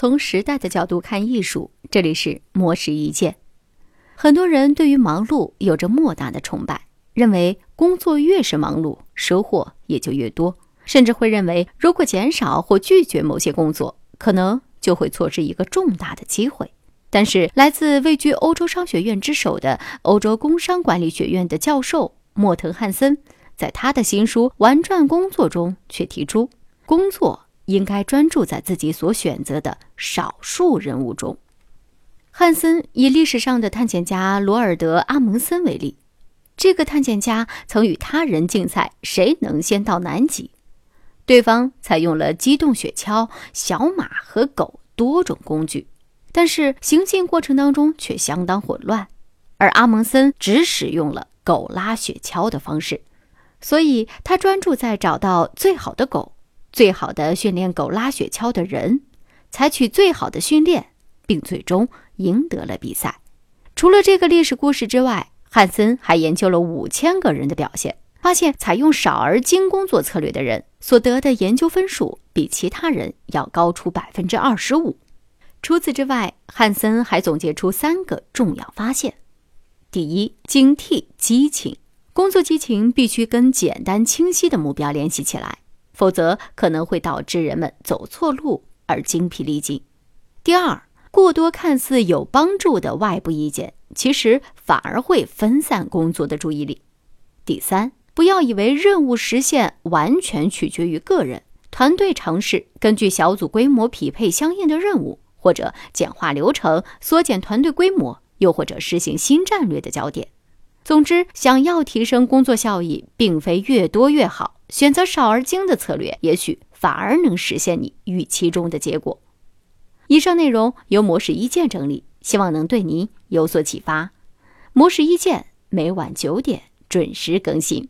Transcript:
从时代的角度看艺术，这里是魔石一见。很多人对于忙碌有着莫大的崇拜，认为工作越是忙碌，收获也就越多，甚至会认为如果减少或拒绝某些工作，可能就会错失一个重大的机会。但是，来自位居欧洲商学院之首的欧洲工商管理学院的教授莫腾汉森，在他的新书《玩转工作》中却提出，工作应该专注在自己所选择的少数人物中。汉森以历史上的探险家罗尔德·阿蒙森为例，这个探险家曾与他人竞赛谁能先到南极，对方采用了机动雪橇、小马和狗多种工具，但是行进过程当中却相当混乱，而阿蒙森只使用了狗拉雪橇的方式，所以他专注在找到最好的狗、最好的训练狗拉雪橇的人，采取最好的训练，并最终。赢得了比赛。除了这个历史故事之外，汉森还研究了五千个人的表现，发现采用少而精工作策略的人所得的研究分数比其他人要高出百分之二十五。除此之外，汉森还总结出三个重要发现：第一，警惕激情，工作激情必须跟简单清晰的目标联系起来，否则可能会导致人们走错路而精疲力尽。第二，过多看似有帮助的外部意见，其实反而会分散工作的注意力。第三，不要以为任务实现完全取决于个人，团队尝试根据小组规模匹配相应的任务，或者简化流程、缩减团队规模，又或者实行新战略的焦点。总之，想要提升工作效益，并非越多越好，选择少而精的策略，也许反而能实现你预期中的结果。以上内容由模式一键整理，希望能对您有所启发。模式一键每晚九点准时更新。